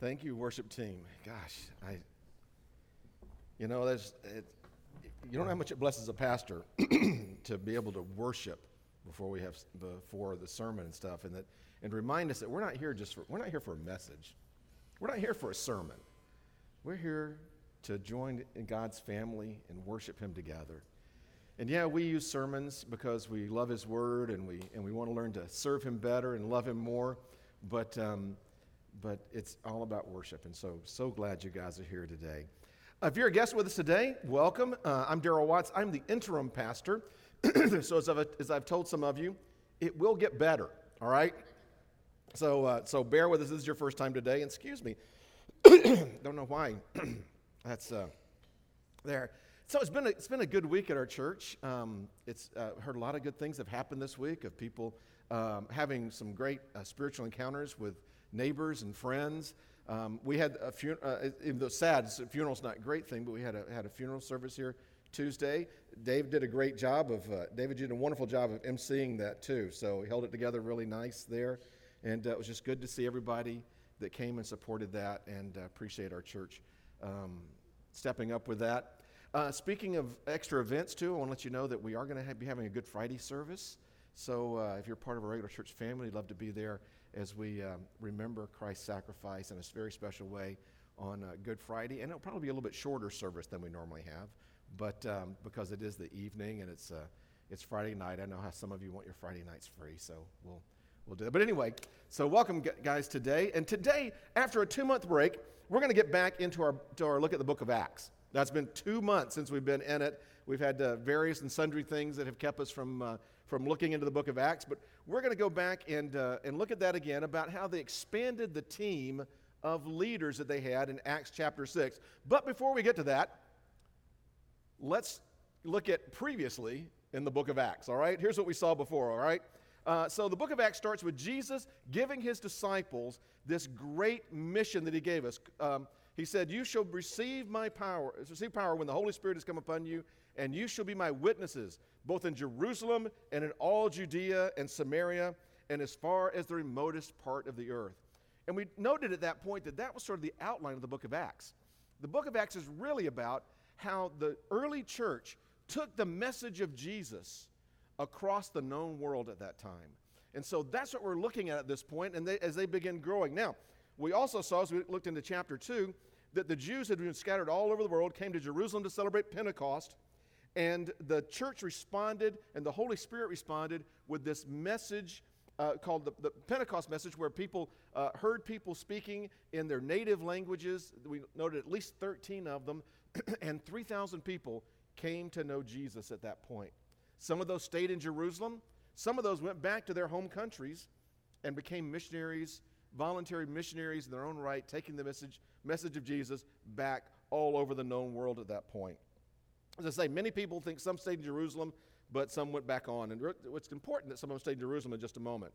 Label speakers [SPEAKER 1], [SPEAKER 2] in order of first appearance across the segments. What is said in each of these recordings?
[SPEAKER 1] Thank you, worship team. Gosh, I, you know, there's, it, you don't know how much it blesses a pastor to be able to worship before we have before the sermon and stuff, and that and remind us that we're not here just for we're not here for a message, we're not here for a sermon. We're here to join in God's family and worship Him together. And yeah, we use sermons because we love His Word and we and we want to learn to serve Him better and love Him more, but. Um, but it's all about worship. And so, so glad you guys are here today. If you're a guest with us today, welcome. Uh, I'm Daryl Watts. I'm the interim pastor. so, as I've, as I've told some of you, it will get better, all right? So, uh, so bear with us. This is your first time today. And excuse me. Don't know why. That's uh, there. So it's been a, it's been a good week at our church. Um, it's uh, heard a lot of good things have happened this week of people um, having some great uh, spiritual encounters with neighbors and friends. Um, we had a funeral, uh, even though sad, funeral's not a great thing, but we had a, had a funeral service here Tuesday. Dave did a great job of, uh, David did a wonderful job of emceeing that too. So he held it together really nice there. And uh, it was just good to see everybody that came and supported that and uh, appreciate our church um, stepping up with that. Uh, speaking of extra events too, I want to let you know that we are going to be having a Good Friday service. So uh, if you're part of a regular church family, we'd love to be there as we um, remember Christ's sacrifice in a very special way on uh, Good Friday. And it'll probably be a little bit shorter service than we normally have, but um, because it is the evening and it's, uh, it's Friday night, I know how some of you want your Friday nights free, so we'll, we'll do that. But anyway, so welcome, guys, today. And today, after a two month break, we're going to get back into our, to our look at the book of Acts. That's been two months since we've been in it. We've had uh, various and sundry things that have kept us from, uh, from looking into the book of Acts, but we're going to go back and, uh, and look at that again about how they expanded the team of leaders that they had in Acts chapter 6. But before we get to that, let's look at previously in the book of Acts, all right? Here's what we saw before, all right? Uh, so the book of Acts starts with Jesus giving his disciples this great mission that he gave us. Um, he said, You shall receive my power, receive power when the Holy Spirit has come upon you, and you shall be my witnesses, both in Jerusalem and in all Judea and Samaria, and as far as the remotest part of the earth. And we noted at that point that that was sort of the outline of the book of Acts. The book of Acts is really about how the early church took the message of Jesus across the known world at that time. And so that's what we're looking at at this point, and they, as they begin growing. Now, we also saw, as we looked into chapter 2, that the Jews had been scattered all over the world, came to Jerusalem to celebrate Pentecost, and the church responded, and the Holy Spirit responded with this message uh, called the, the, Pentecost message, where people uh, heard people speaking in their native languages. We noted at least 13 of them, and 3,000 people came to know Jesus at that point. Some of those stayed in Jerusalem, some of those went back to their home countries and became missionaries, voluntary missionaries in their own right, taking the message, message of Jesus back all over the known world at that point. As I say, many people think some stayed in Jerusalem, but some went back on. And it's important that some of them stayed in Jerusalem in just a moment.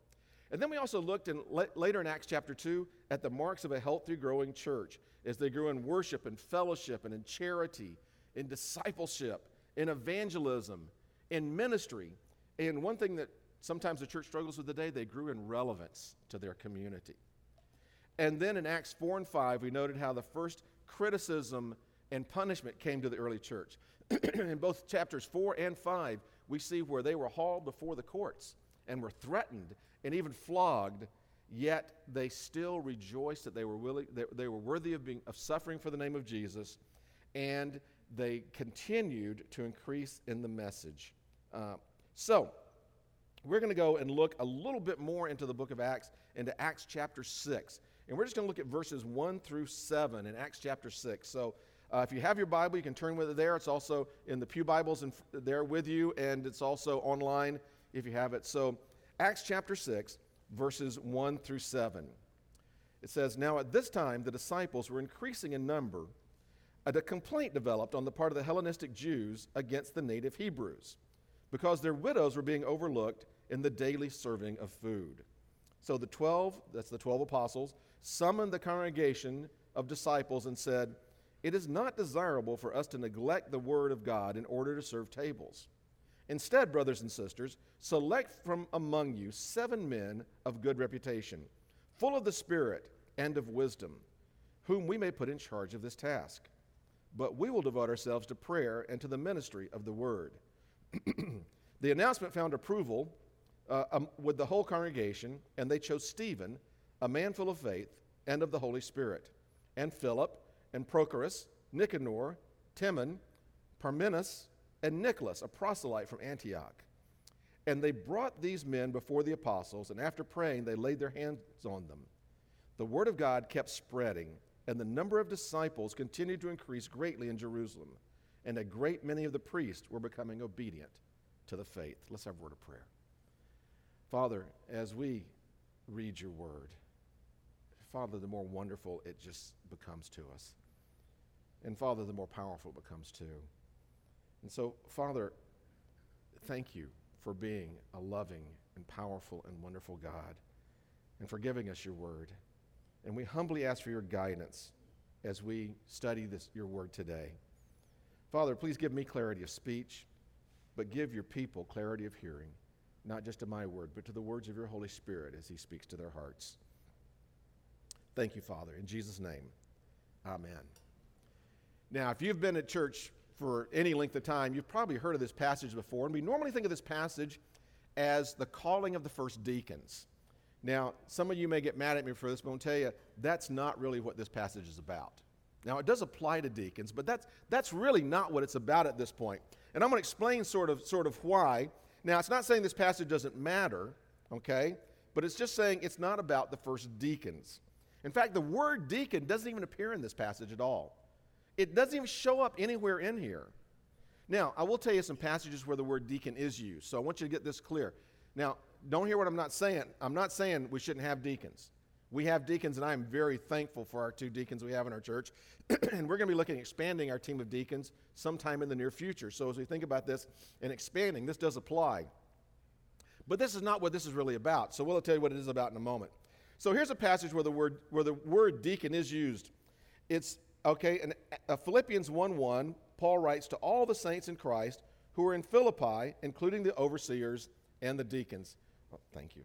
[SPEAKER 1] And then we also looked in, later in Acts chapter 2 at the marks of a healthy, growing church as they grew in worship and fellowship and in charity, in discipleship, in evangelism, in ministry. And one thing that sometimes the church struggles with today, they grew in relevance to their community. And then in Acts 4 and 5, we noted how the first criticism and punishment came to the early church. in both chapters 4 and 5, we see where they were hauled before the courts and were threatened and even flogged, yet they still rejoiced that they were, willing, they, they were worthy of, being, of suffering for the name of Jesus, and they continued to increase in the message. Uh, so, we're going to go and look a little bit more into the book of Acts, into Acts chapter 6. And we're just going to look at verses 1 through 7 in Acts chapter 6. So, uh, if you have your Bible, you can turn with it there. It's also in the Pew Bibles and there with you, and it's also online if you have it. So, Acts chapter 6, verses 1 through 7. It says, Now at this time the disciples were increasing in number, and a complaint developed on the part of the Hellenistic Jews against the native Hebrews, because their widows were being overlooked in the daily serving of food. So the 12, that's the 12 apostles, summoned the congregation of disciples and said, it is not desirable for us to neglect the Word of God in order to serve tables. Instead, brothers and sisters, select from among you seven men of good reputation, full of the Spirit and of wisdom. whom we may put in charge of this task. But we will devote ourselves to prayer and to the ministry of the word. the announcement found approval uh, um, with the whole congregation, and they chose Stephen, a man full of faith and of the Holy Spirit, and Philip, and Prochorus, Nicanor, Timon, Parmenas, and Nicholas, a proselyte from Antioch. And they brought these men before the apostles, and after praying, they laid their hands on them. The word of God kept spreading, and the number of disciples continued to increase greatly in Jerusalem, and a great many of the priests were becoming obedient to the faith. Let's have a word of prayer. Father, as we read your word, Father, the more wonderful it just becomes to us. And Father, the more powerful it becomes too. And so, Father, thank you for being a loving and powerful and wonderful God and for giving us your word. And we humbly ask for your guidance as we study this, your word today. Father, please give me clarity of speech, but give your people clarity of hearing, not just to my word, but to the words of your Holy Spirit as he speaks to their hearts. Thank you, Father. In Jesus' name, amen. Now, if you've been at church for any length of time, you've probably heard of this passage before. And we normally think of this passage as the calling of the first deacons. Now, some of you may get mad at me for this, but I'm going to tell you that's not really what this passage is about. Now, it does apply to deacons, but that's, that's really not what it's about at this point. And I'm going to explain sort of, sort of why. Now, it's not saying this passage doesn't matter, okay? But it's just saying it's not about the first deacons. In fact, the word deacon doesn't even appear in this passage at all. It doesn't even show up anywhere in here. Now, I will tell you some passages where the word deacon is used, so I want you to get this clear. Now, don't hear what I'm not saying. I'm not saying we shouldn't have deacons. We have deacons, and I'm very thankful for our two deacons we have in our church. and we're going to be looking at expanding our team of deacons sometime in the near future. So as we think about this and expanding, this does apply. But this is not what this is really about. So we'll tell you what it is about in a moment. So here's a passage where the word, where the word deacon is used. It's Okay, and uh, Philippians 1 1, Paul writes to all the saints in Christ who are in Philippi, including the overseers and the deacons. Oh, thank you.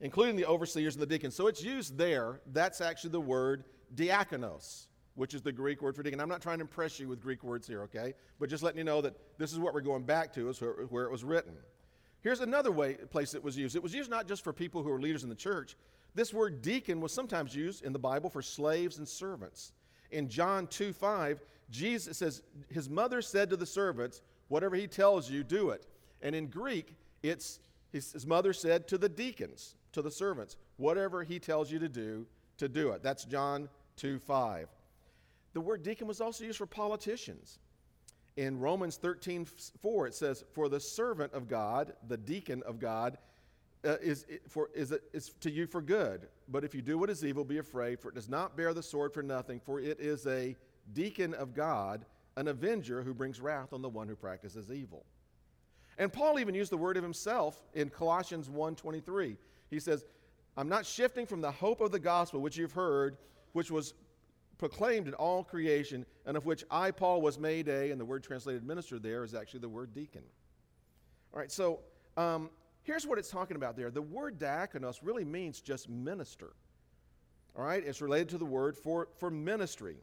[SPEAKER 1] Including the overseers and the deacons. So it's used there. That's actually the word diakonos, which is the Greek word for deacon. I'm not trying to impress you with Greek words here, okay? But just letting you know that this is what we're going back to, is where, it was written. Here's another way, place it was used. It was used not just for people who are leaders in the church, this word deacon was sometimes used in the Bible for slaves and servants. In John 2 5, Jesus says, His mother said to the servants, Whatever he tells you, do it. And in Greek, it's his, mother said to the deacons, to the servants, Whatever he tells you to do, to do it. That's John 2 5. The word deacon was also used for politicians. In Romans 13 4, it says, For the servant of God, the deacon of God, uh, is, for, is, is to you for good. But if you do what is evil, be afraid, for it does not bear the sword for nothing, for it is a deacon of God, an avenger who brings wrath on the one who practices evil. And Paul even used the word of himself in Colossians 1:23. He says, "I'm not shifting from the hope of the gospel which you've heard, which was proclaimed in all creation, and of which I, Paul, was made a." And the word translated minister there is actually the word deacon. All right, so um, Here's what it's talking about there. The word diakonos really means just minister. All right? It's related to the word for, for ministry.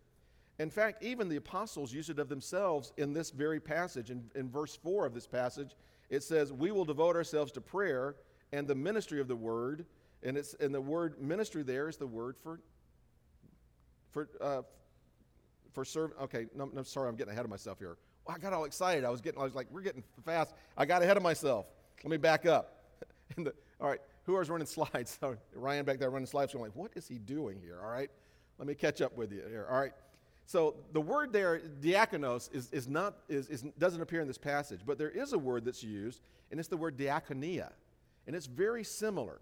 [SPEAKER 1] In fact, even the apostles use it of themselves in this very passage. In, in verse 4 of this passage, it says, We will devote ourselves to prayer and the ministry of the word. And, it's, and the word ministry there is the word for, for, uh, for serve. Okay, no, no, sorry, I'm getting ahead of myself here. I got all excited. I was getting, I was like, we're getting fast. I got ahead of myself. Let me back up. the, all right, who is running slides? So Ryan back there running slides. I'm like, what is he doing here? All right, let me catch up with you here. All right. So the word there, diakonos, is, is not, is, is, doesn't appear in this passage, but there is a word that's used, and it's the word diakonia. And it's very similar.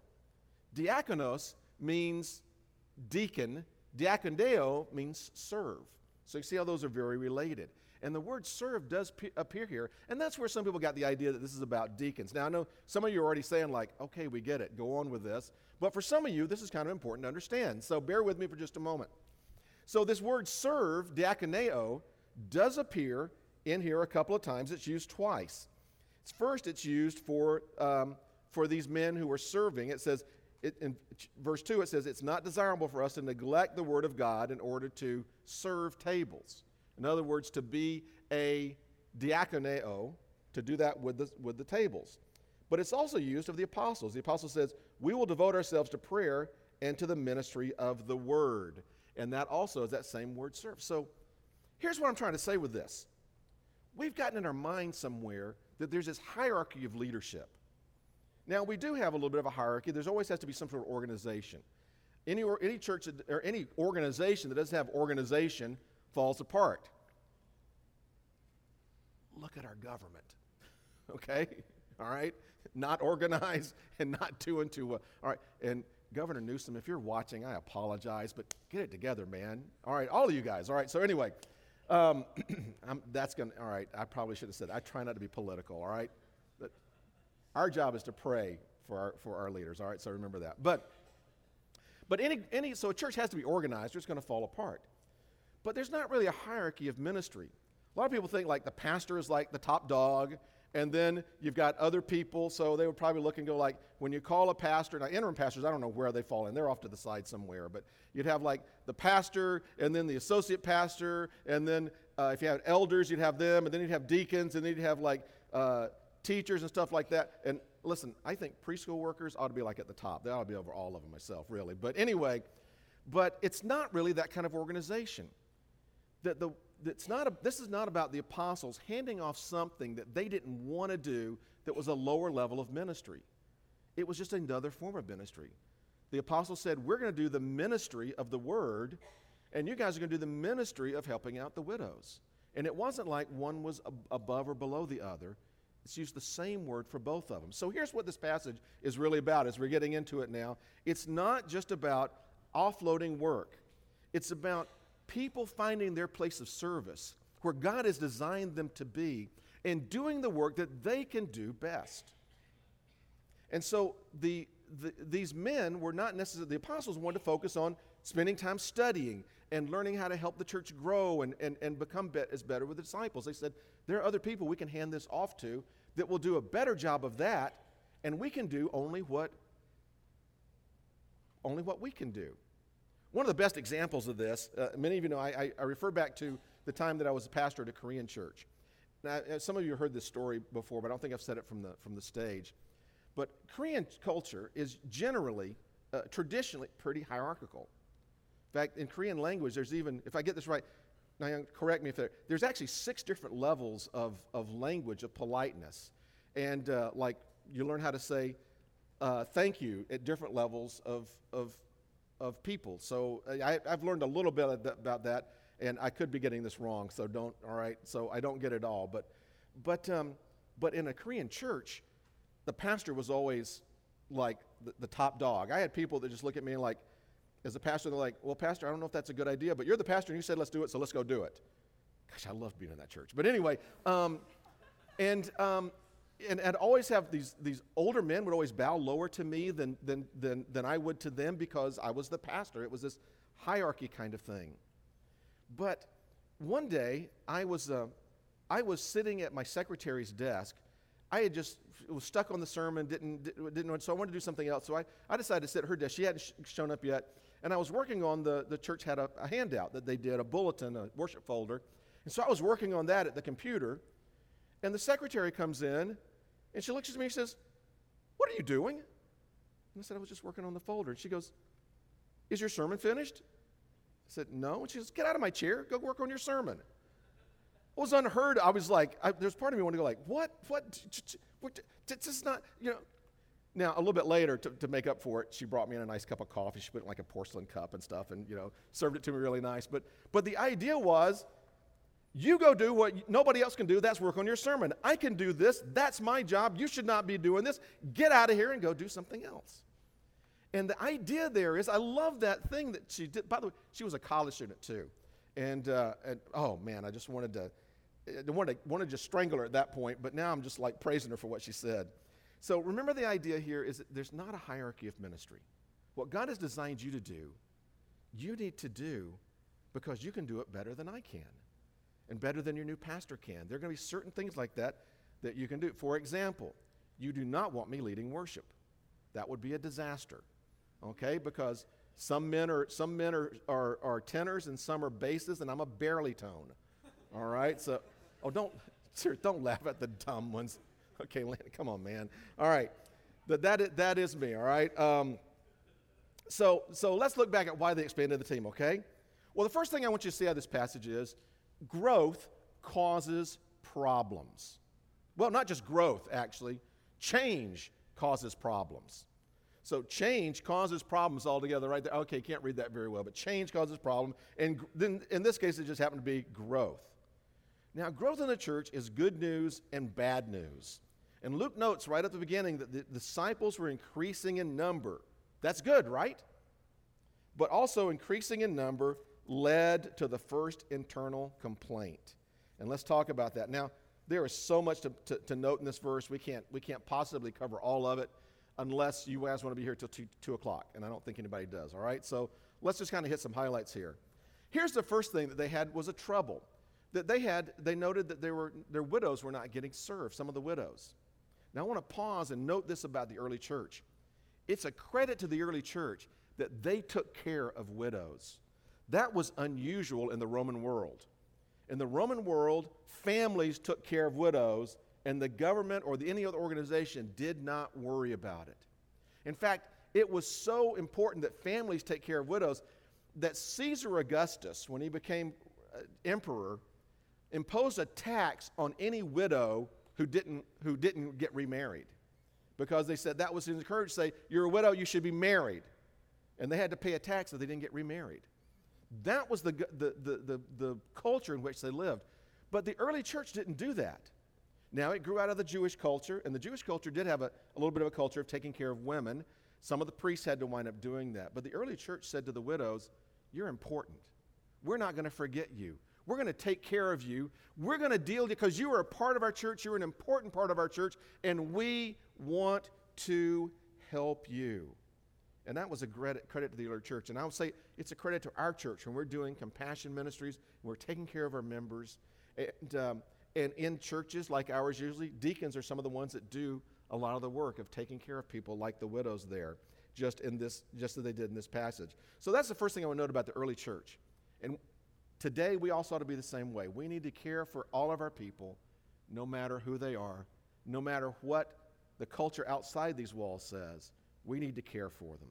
[SPEAKER 1] Diakonos means deacon, diakoneo means serve. So you see how those are very related. And the word serve does appear here. And that's where some people got the idea that this is about deacons. Now, I know some of you are already saying, like, okay, we get it, go on with this. But for some of you, this is kind of important to understand. So bear with me for just a moment. So, this word serve, diakoneo, does appear in here a couple of times. It's used twice. First, it's used for, um, for these men who are serving. It says, it, in verse 2, it says, It's not desirable for us to neglect the word of God in order to serve tables. In other words, to be a diakoneo, to do that with the, with the tables. But it's also used of the apostles. The apostle says, We will devote ourselves to prayer and to the ministry of the word. And that also is that same word serve. So here's what I'm trying to say with this we've gotten in our mind somewhere that there's this hierarchy of leadership. Now, we do have a little bit of a hierarchy. There's always has to be some sort of organization. Any, or, any church or any organization that doesn't have organization falls apart. Look at our government, okay? All right? Not organized and not doing too well. All right, and Governor Newsom, if you're watching, I apologize, but get it together, man. All right, all of you guys. All right, so anyway, um, that's going to, all right, I probably should have said, I try not to be political, all right? But our job is to pray for our, for our leaders, all right? So remember that. But, but any, any, so a church has to be organized or it's going to fall apart. But there's not really a hierarchy of ministry. A lot of people think like the pastor is like the top dog and then you've got other people, so they would probably look and go like, when you call a pastor, now interim pastors, I don't know where they fall in, they're off to the side somewhere, but you'd have like the pastor, and then the associate pastor, and then uh, if you had elders, you'd have them, and then you'd have deacons, and then you'd have like uh, teachers and stuff like that. And listen, I think preschool workers ought to be like at the top. They ought to be over all of them myself, really. But anyway, but it's not really that kind of organization. That the it's not a, this is not about the apostles handing off something that they didn't want to do that was a lower level of ministry. It was just another form of ministry. The apostles said, We're going to do the ministry of the word, and you guys are going to do the ministry of helping out the widows. And it wasn't like one was ab- above or below the other. It's used the same word for both of them. So here's what this passage is really about as we're getting into it now. It's not just about offloading work, it's about people finding their place of service where God has designed them to be and doing the work that they can do best. And so the, the, these men were not necessarily, the apostles wanted to focus on spending time studying and learning how to help the church grow and, and, and become be, as better with the disciples. They said, there are other people we can hand this off to that will do a better job of that, and we can do only what only what we can do. One of the best examples of this, uh, many of you know, I, I, refer back to the time that I was a pastor at a Korean church. Now, uh, some of you heard this story before, but I don't think I've said it from the, from the stage. But Korean culture is generally, uh, traditionally, pretty hierarchical. In fact, in Korean language, there's even, if I get this right, now correct me if there, there's actually six different levels of, of language, of politeness. And uh, like, you learn how to say uh, thank you at different levels of, of of people. So uh, I, have learned a little bit about that, and I could be getting this wrong. So don't. All right. So I don't get it all. But, but, um, but in a Korean church, the pastor was always like the, the top dog. I had people that just look at me like, as a pastor, they're like, "Well, pastor, I don't know if that's a good idea, but you're the pastor, and you said let's do it, so let's go do it." Gosh, I love being in that church. But anyway, um, and um, and I'd always have these, these older men would always bow lower to me than, than, than, than I would to them because I was the pastor. It was this hierarchy kind of thing. But one day, I was, uh, I was sitting at my secretary's desk. I had just was stuck on the sermon, didn't, didn't so I wanted to do something else. So I, I decided to sit at her desk. She hadn't sh- shown up yet. And I was working on the, the church had a, a handout that they did, a bulletin, a worship folder. And so I was working on that at the computer. And the secretary comes in and she looks at me and says, What are you doing? And I said, I was just working on the folder. And she goes, Is your sermon finished? I said, No. And she says, Get out of my chair. Go work on your sermon. It was unheard. I was like, I, there's part of me wanted to go like, what, what, what, this is not, you know. Now, a little bit later, to, to make up for it, she brought me in a nice cup of coffee. She put it in like a porcelain cup and stuff and, you know, served it to me really nice. But, but the idea was, you go do what nobody else can do. That's work on your sermon. I can do this. That's my job. You should not be doing this. Get out of here and go do something else. And the idea there is, I love that thing that she did. By the way, she was a college student too. And, uh, and oh man, I just wanted to, I wanted to, wanted to just strangle her at that point, but now I'm just like praising her for what she said. So remember the idea here is that there's not a hierarchy of ministry. What God has designed you to do, you need to do because you can do it better than I can and better than your new pastor can. There are going to be certain things like that that you can do. For example, you do not want me leading worship. That would be a disaster. okay? Because some men are some men are, are, are tenors and some are basses, and I'm a barely tone. All right, so oh don't sir, don't laugh at the dumb ones. Okay, come on, man. All right, that that is, that is me. All right. Um, so so let's look back at why they expanded the team. Okay. Well, the first thing I want you to see out of this passage is growth causes problems. Well, not just growth, actually, change causes problems. So change causes problems altogether, right there. Okay, can't read that very well, but change causes problem, and then in this case, it just happened to be growth. Now, growth in the church is good news and bad news. And Luke notes right at the beginning that the disciples were increasing in number. That's good, right? But also increasing in number led to the first internal complaint. And let's talk about that. Now, there is so much to, to, to, note in this verse. We can't, we can't possibly cover all of it unless you guys want to be here till 2, 2 o'clock. And I don't think anybody does, all right? So let's just kind of hit some highlights here. Here's the first thing that they had was a trouble. That they had, they noted that they were, their widows were not getting served, some of the widows. Now I want to pause and note this about the early church. It's a credit to the early church that they took care of widows. That was unusual in the Roman world. In the Roman world, families took care of widows, and the government or the, any other organization did not worry about it. In fact, it was so important that families take care of widows that Caesar Augustus, when he became uh, emperor, imposed a tax on any widow who didn't, who didn't get remarried. Because they said that was encouraged to say, You're a widow, you should be married. And they had to pay a tax if they didn't get remarried. That was the, the, the, the, the culture in which they lived. But the early church didn't do that. Now, it grew out of the Jewish culture, and the Jewish culture did have a, a little bit of a culture of taking care of women. Some of the priests had to wind up doing that. But the early church said to the widows, You're important. We're not going to forget you. We're going to take care of you. We're going to deal with you because you are a part of our church. You're an important part of our church, and we want to help you. And that was a credit, to the early church. And I would say it's a credit to our church when we're doing compassion ministries, we're taking care of our members. And, um, and in churches like ours, usually deacons are some of the ones that do a lot of the work of taking care of people like the widows there, just in this, just as they did in this passage. So that's the first thing I to note about the early church. And today we also ought to be the same way. We need to care for all of our people, no matter who they are, no matter what the culture outside these walls says. We need to care for them.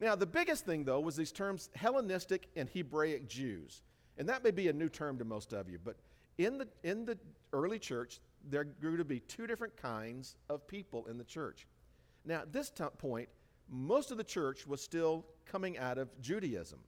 [SPEAKER 1] Now, the biggest thing, though, was these terms Hellenistic and Hebraic Jews. And that may be a new term to most of you, but in the, in the early church, there grew to be two different kinds of people in the church. Now, at this t- point, most of the church was still coming out of Judaism.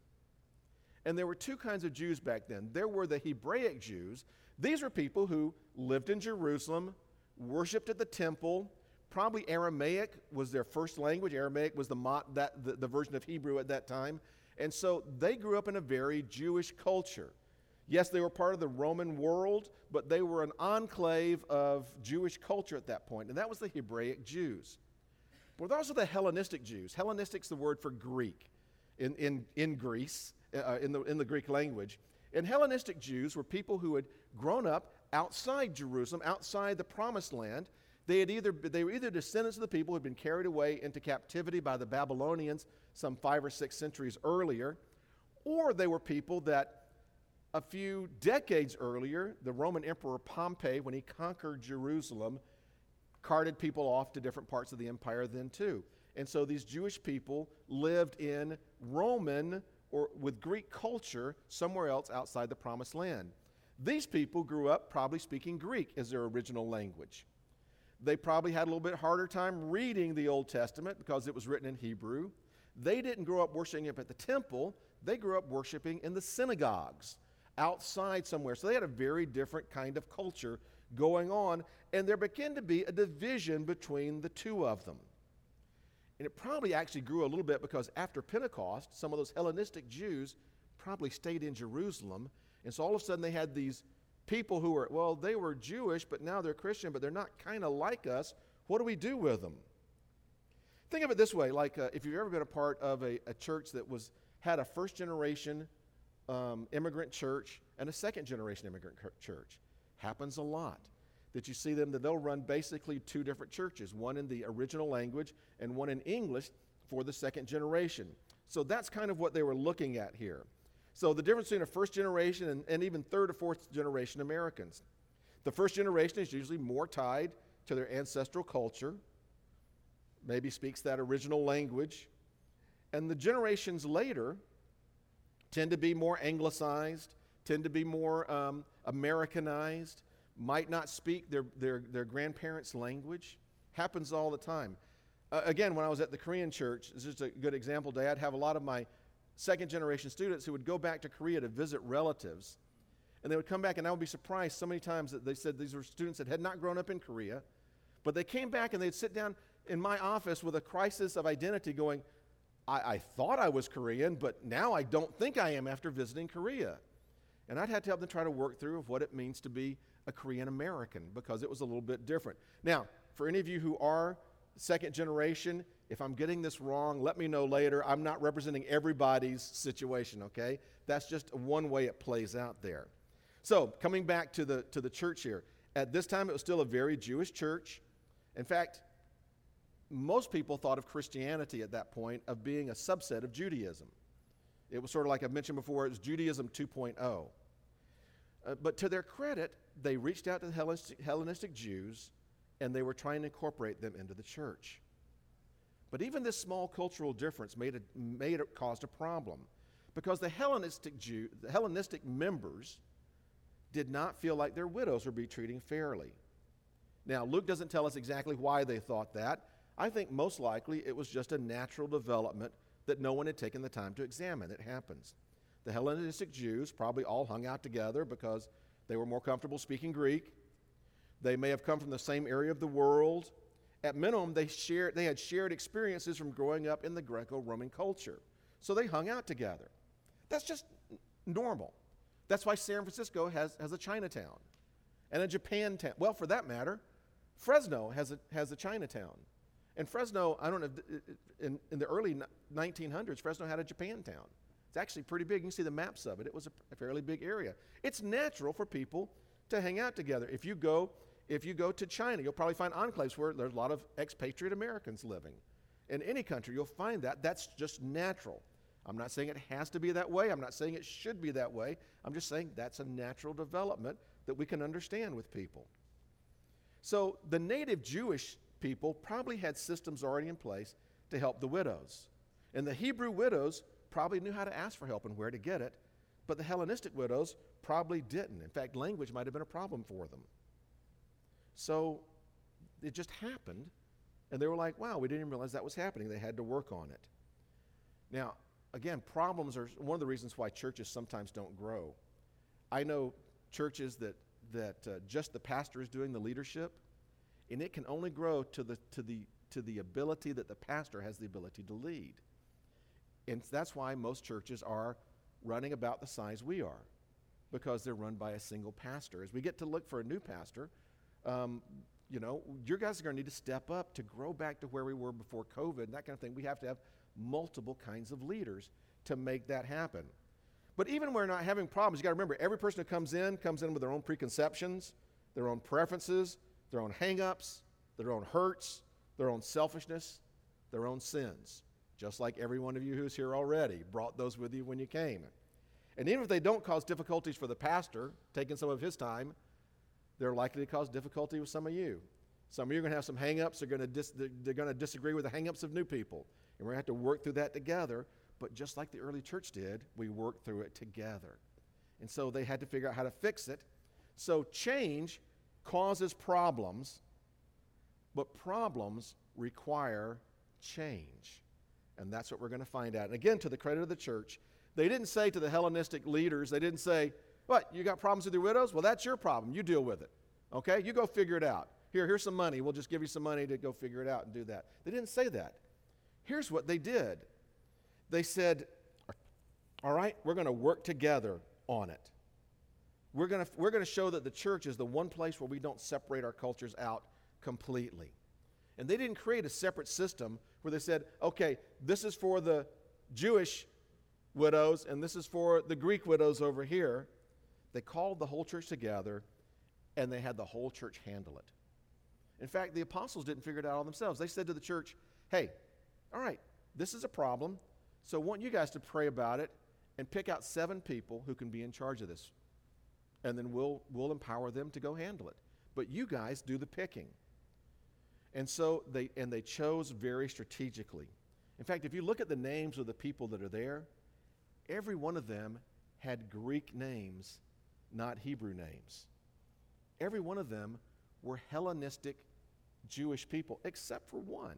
[SPEAKER 1] And there were two kinds of Jews back then. There were the Hebraic Jews. These were people who lived in Jerusalem, worshiped at the temple, Probably Aramaic was their first language. Aramaic was the, that, the, the version of Hebrew at that time. And so they grew up in a very Jewish culture. Yes, they were part of the Roman world, but they were an enclave of Jewish culture at that point, and that was the Hebraic Jews. But are the Hellenistic Jews. Hellenistic's the word for Greek in, in, in Greece, uh, in, the, in the Greek language. And Hellenistic Jews were people who had grown up outside Jerusalem, outside the promised land, they, had either, they were either descendants of the people who had been carried away into captivity by the Babylonians some five or six centuries earlier, or they were people that a few decades earlier, the Roman Emperor Pompey, when he conquered Jerusalem, carted people off to different parts of the empire then too. And so these Jewish people lived in Roman or with Greek culture somewhere else outside the promised land. These people grew up probably speaking Greek as their original language. They probably had a little bit harder time reading the Old Testament because it was written in Hebrew. They didn't grow up worshiping up at the temple, they grew up worshiping in the synagogues outside somewhere. So they had a very different kind of culture going on, and there began to be a division between the two of them. And it probably actually grew a little bit because after Pentecost, some of those Hellenistic Jews probably stayed in Jerusalem. And so all of a sudden they had these people who were, well, they were Jewish, but now they're Christian, but they're not kind of like us. What do we do with them? Think of it this way like uh, if you've ever been a part of a, a, church that was had a first generation um, immigrant church and a second generation immigrant church. Happens a lot that you see them that they'll run basically two different churches, one in the original language and one in English, for the second generation. So that's kind of what they were looking at here. So the difference between a first generation and, and even third or fourth generation Americans. The first generation is usually more tied to their ancestral culture, maybe speaks that original language. And the generations later tend to be more anglicized, tend to be more um, Americanized, might not speak their, their, their grandparents' language. Happens all the time. Uh, again, when I was at the Korean church, this is a good example today. I'd have a lot of my second generation students who would go back to Korea to visit relatives. And they would come back, and I would be surprised so many times that they said these were students that had not grown up in Korea. But they came back and they'd sit down in my office with a crisis of identity going, I, I thought I was Korean, but now I don't think I am after visiting Korea. And I'd have to help them try to work through of what it means to be a Korean American because it was a little bit different. Now, for any of you who are second generation, if I'm getting this wrong, let me know later. I'm not representing everybody's situation, okay? That's just one way it plays out there. So, coming back to the, to the church here, at this time it was still a very Jewish church. In fact, most people thought of Christianity at that point of being a subset of Judaism. It was sort of like I mentioned before, it was Judaism 2.0. Uh, but to their credit, they reached out to the Hellenistic, Hellenistic Jews and they were trying to incorporate them into the church. But even this small cultural difference made it, made it caused a problem because the Hellenistic, Jew, the Hellenistic members did not feel like their widows were being treated fairly. Now, Luke doesn't tell us exactly why they thought that. I think most likely it was just a natural development that no one had taken the time to examine. It happens. The Hellenistic Jews probably all hung out together because they were more comfortable speaking Greek. They may have come from the same area of the world. At minimum, they, shared, they had shared experiences from growing up in the Greco Roman culture. So they hung out together. That's just normal. That's why San Francisco has, has a Chinatown and a Japan town. Well, for that matter, Fresno has a, has a Chinatown. And Fresno, I don't know, in, in the early 1900s, Fresno had a Japantown. It's actually pretty big. You can see the maps of it. It was a, a fairly big area. It's natural for people to hang out together. If you go, if you go to China, you'll probably find enclaves where there's a lot of expatriate Americans living. In any country, you'll find that. That's just natural. I'm not saying it has to be that way. I'm not saying it should be that way. I'm just saying that's a natural development that we can understand with people. So the native Jewish people probably had systems already in place to help the widows. And the Hebrew widows probably knew how to ask for help and where to get it, but the Hellenistic widows probably didn't. In fact, language might have been a problem for them. So it just happened, and they were like, wow, we didn't even realize that was happening. They had to work on it. Now, again, problems are one of the reasons why churches sometimes don't grow. I know churches that, that uh, just the pastor is doing the leadership, and it can only grow to the, to, the, to the ability that the pastor has the ability to lead. And that's why most churches are running about the size we are, because they're run by a single pastor. As we get to look for a new pastor, um, you know, your guys are going to need to step up to grow back to where we were before COVID and that kind of thing. We have to have multiple kinds of leaders to make that happen. But even when we're not having problems, you got to remember every person who comes in comes in with their own preconceptions, their own preferences, their own hangups, their own hurts, their own selfishness, their own sins. Just like every one of you who's here already brought those with you when you came. And even if they don't cause difficulties for the pastor, taking some of his time, they're likely to cause difficulty with some of you. Some of you are going to have some hangups. They're going to, dis- they're going to disagree with the hangups of new people. And we're going to have to work through that together. But just like the early church did, we worked through it together. And so they had to figure out how to fix it. So change causes problems, but problems require change. And that's what we're going to find out. And again, to the credit of the church, they didn't say to the Hellenistic leaders, they didn't say, What, you got problems with your widows? Well, that's your problem. You deal with it. Okay? You go figure it out. Here, here's some money. We'll just give you some money to go figure it out and do that. They didn't say that. Here's what they did they said, All right, we're going to work together on it. We're going to, we're going to show that the church is the one place where we don't separate our cultures out completely. And they didn't create a separate system where they said, okay, this is for the Jewish widows and this is for the Greek widows over here. They called the whole church together and they had the whole church handle it. In fact, the apostles didn't figure it out all themselves. They said to the church, hey, all right, this is a problem. So I want you guys to pray about it and pick out seven people who can be in charge of this. And then we'll, we'll empower them to go handle it. But you guys do the picking. And so they, and they chose very strategically. In fact, if you look at the names of the people that are there, every one of them had Greek names, not Hebrew names. Every one of them were Hellenistic Jewish people, except for one.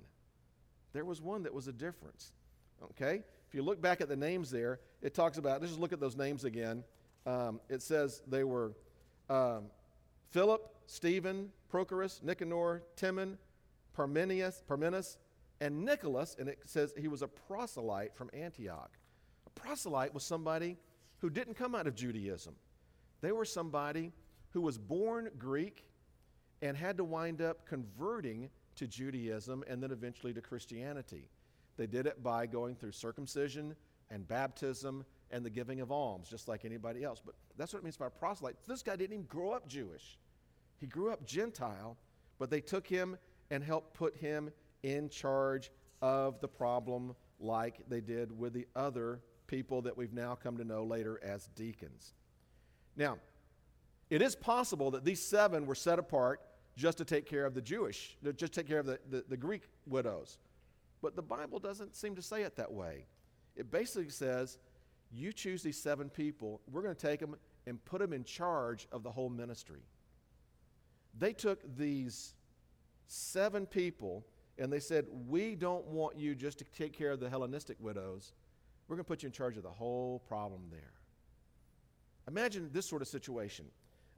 [SPEAKER 1] There was one that was a difference. Okay? If you look back at the names there, it talks about, let's just look at those names again. Um, it says they were um, Philip, Stephen, Prochorus, Nicanor, Timon, Parmenius, Parmenas, and Nicholas, and it says he was a proselyte from Antioch. A proselyte was somebody who didn't come out of Judaism. They were somebody who was born Greek and had to wind up converting to Judaism and then eventually to Christianity. They did it by going through circumcision and baptism and the giving of alms, just like anybody else. But that's what it means by a proselyte. This guy didn't even grow up Jewish, he grew up Gentile, but they took him and helped put him in charge of the problem like they did with the other people that we've now come to know later as deacons. Now, it is possible that these seven were set apart just to take care of the Jewish, just take care of the, the, the Greek widows. But the Bible doesn't seem to say it that way. It basically says, you choose these seven people, we're going to take them and put them in charge of the whole ministry. They took these seven people and they said, We don't want you just to take care of the Hellenistic widows. We're going to put you in charge of the whole problem there. Imagine this sort of situation.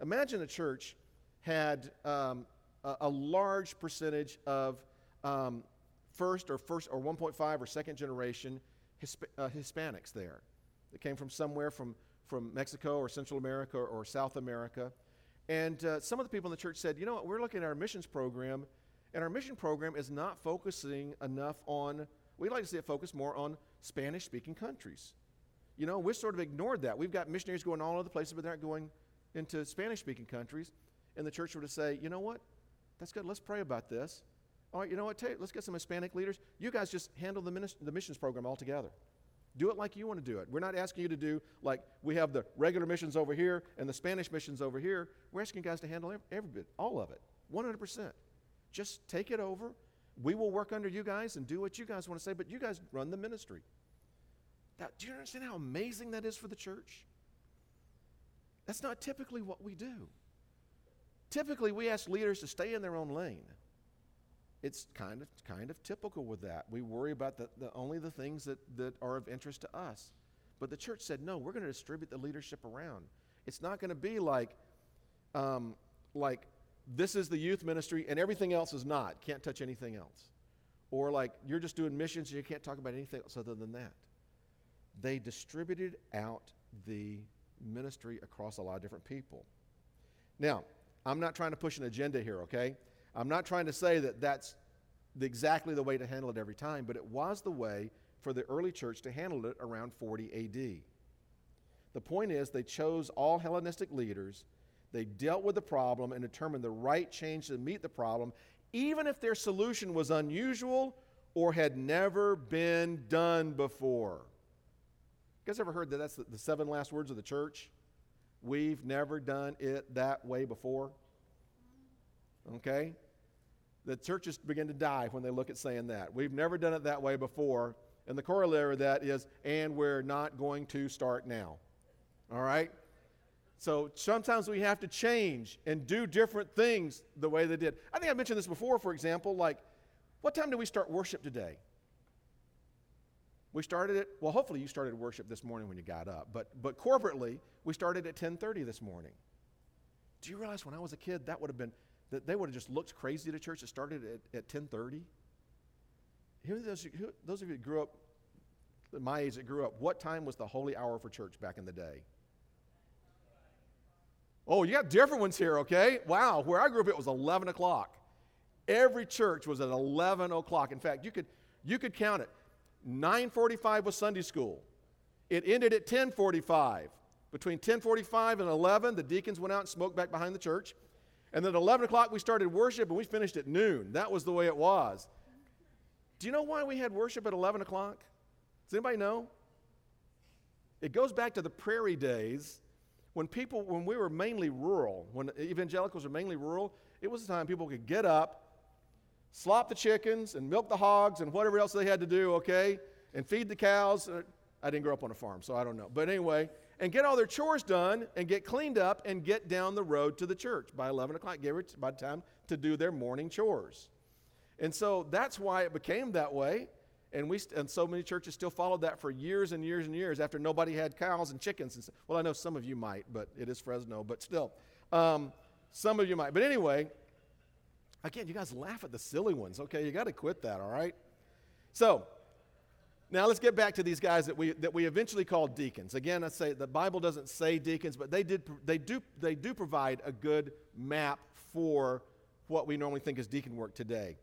[SPEAKER 1] Imagine a church had um, a, a, large percentage of um, first or first or 1.5 or second generation Hisp- uh, Hispanics there that came from somewhere from, from Mexico or Central America or, or South America. And uh, some of the people in the church said, you know what, we're looking at our missions program, and our mission program is not focusing enough on, we'd like to see it focus more on Spanish speaking countries. You know, we sort of ignored that. We've got missionaries going all over the places, but they're not going into Spanish speaking countries. And the church were to say, you know what? That's good. Let's pray about this. All right, you know what? You, let's get some Hispanic leaders. You guys just handle the, minis- the missions program altogether. Do it like you want to do it. We're not asking you to do like we have the regular missions over here and the Spanish missions over here. We're asking you guys to handle every, every bit, all of it, 100%. Just take it over. We will work under you guys and do what you guys want to say, but you guys run the ministry. Now, do you understand how amazing that is for the church? That's not typically what we do. Typically, we ask leaders to stay in their own lane. It's kind of, kind of typical with that. We worry about the, the, only the things that, that are of interest to us. But the church said, no, we're going to distribute the leadership around. It's not going to be like, um, like this is the youth ministry and everything else is not. Can't touch anything else. Or like you're just doing missions and you can't talk about anything else other than that. They distributed out the ministry across a lot of different people. Now, I'm not trying to push an agenda here, okay? I'm not trying to say that that's exactly the way to handle it every time, but it was the way for the early church to handle it around 40 AD. The point is, they chose all Hellenistic leaders, they dealt with the problem and determined the right change to meet the problem, even if their solution was unusual or had never been done before. Guys ever heard that that's the, the seven last words of the church? We've never done it that way before. Okay? The churches begin to die when they look at saying that. We've never done it that way before. And the corollary of that is, and we're not going to start now. All right? So sometimes we have to change and do different things the way they did. I think I mentioned this before, for example, like, what time do we start worship today? We started it, well, hopefully you started worship this morning when you got up, but, but corporately, we started at 10.30 this morning. Do you realize when I was a kid, that would have been, that they would have just looked crazy a church that started at, at 10.30? Who, those, who, those of you that grew up, my age that grew up, what time was the holy hour for church back in the day? Oh, you got different ones here, okay? Wow, where I grew up, it was 11 o'clock. Every church was at 11 o'clock. In fact, you could, you could count it. 9:45 was Sunday school. It ended at 10:45. Between 10:45 and 11, the deacons went out and smoked back behind the church. And then at 11 o'clock, we started worship and we finished at noon. That was the way it was. Do you know why we had worship at 11 o'clock? Does anybody know? It goes back to the prairie days when people, when we were mainly rural, when evangelicals were mainly rural, it was a time people could get up, slop the chickens and milk the hogs and whatever else they had to do, okay, and feed the cows. Uh, I didn't grow up on a farm, so I don't know. But anyway, and get all their chores done and get cleaned up and get down the road to the church by 11 o'clock, give it by the time to do their morning chores. And so that's why it became that way. And, we, and so many churches still followed that for years and years and years after nobody had cows and chickens. And, well, I know some of you might, but it is Fresno, but still. Um, some of you might. But anyway, again, you guys laugh at the silly ones, okay? You got to quit that, all right? So, now let's get back to these guys that we, that we eventually called deacons. Again, I say the Bible doesn't say deacons, but they, did, they, do, they do provide a good map for what we normally think is deacon work today.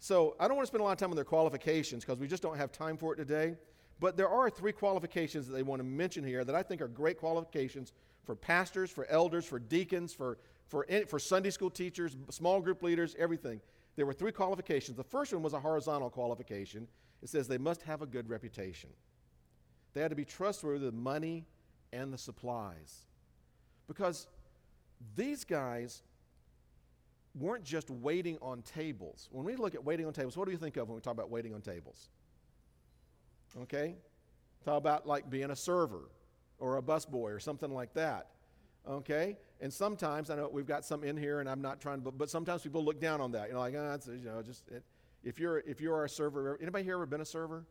[SPEAKER 1] So I don't want to spend a lot of time on their qualifications because we just don't have time for it today. But there are three qualifications that they want to mention here that I think are great qualifications for pastors, for elders, for deacons, for, for, for Sunday school teachers, small group leaders, everything. There were three qualifications. The first one was a horizontal qualification. It says they must have a good reputation. They had to be trustworthy with the money and the supplies. Because these guys weren't just waiting on tables. When we look at waiting on tables, what do you think of when we talk about waiting on tables? Okay? Talk about like being a server or a busboy or something like that. Okay? And sometimes, I know we've got some in here and I'm not trying to, but, but sometimes people look down on that. You know, like, ah, it's, you know, just, it, if you're, if you are a server, anybody here ever been a server?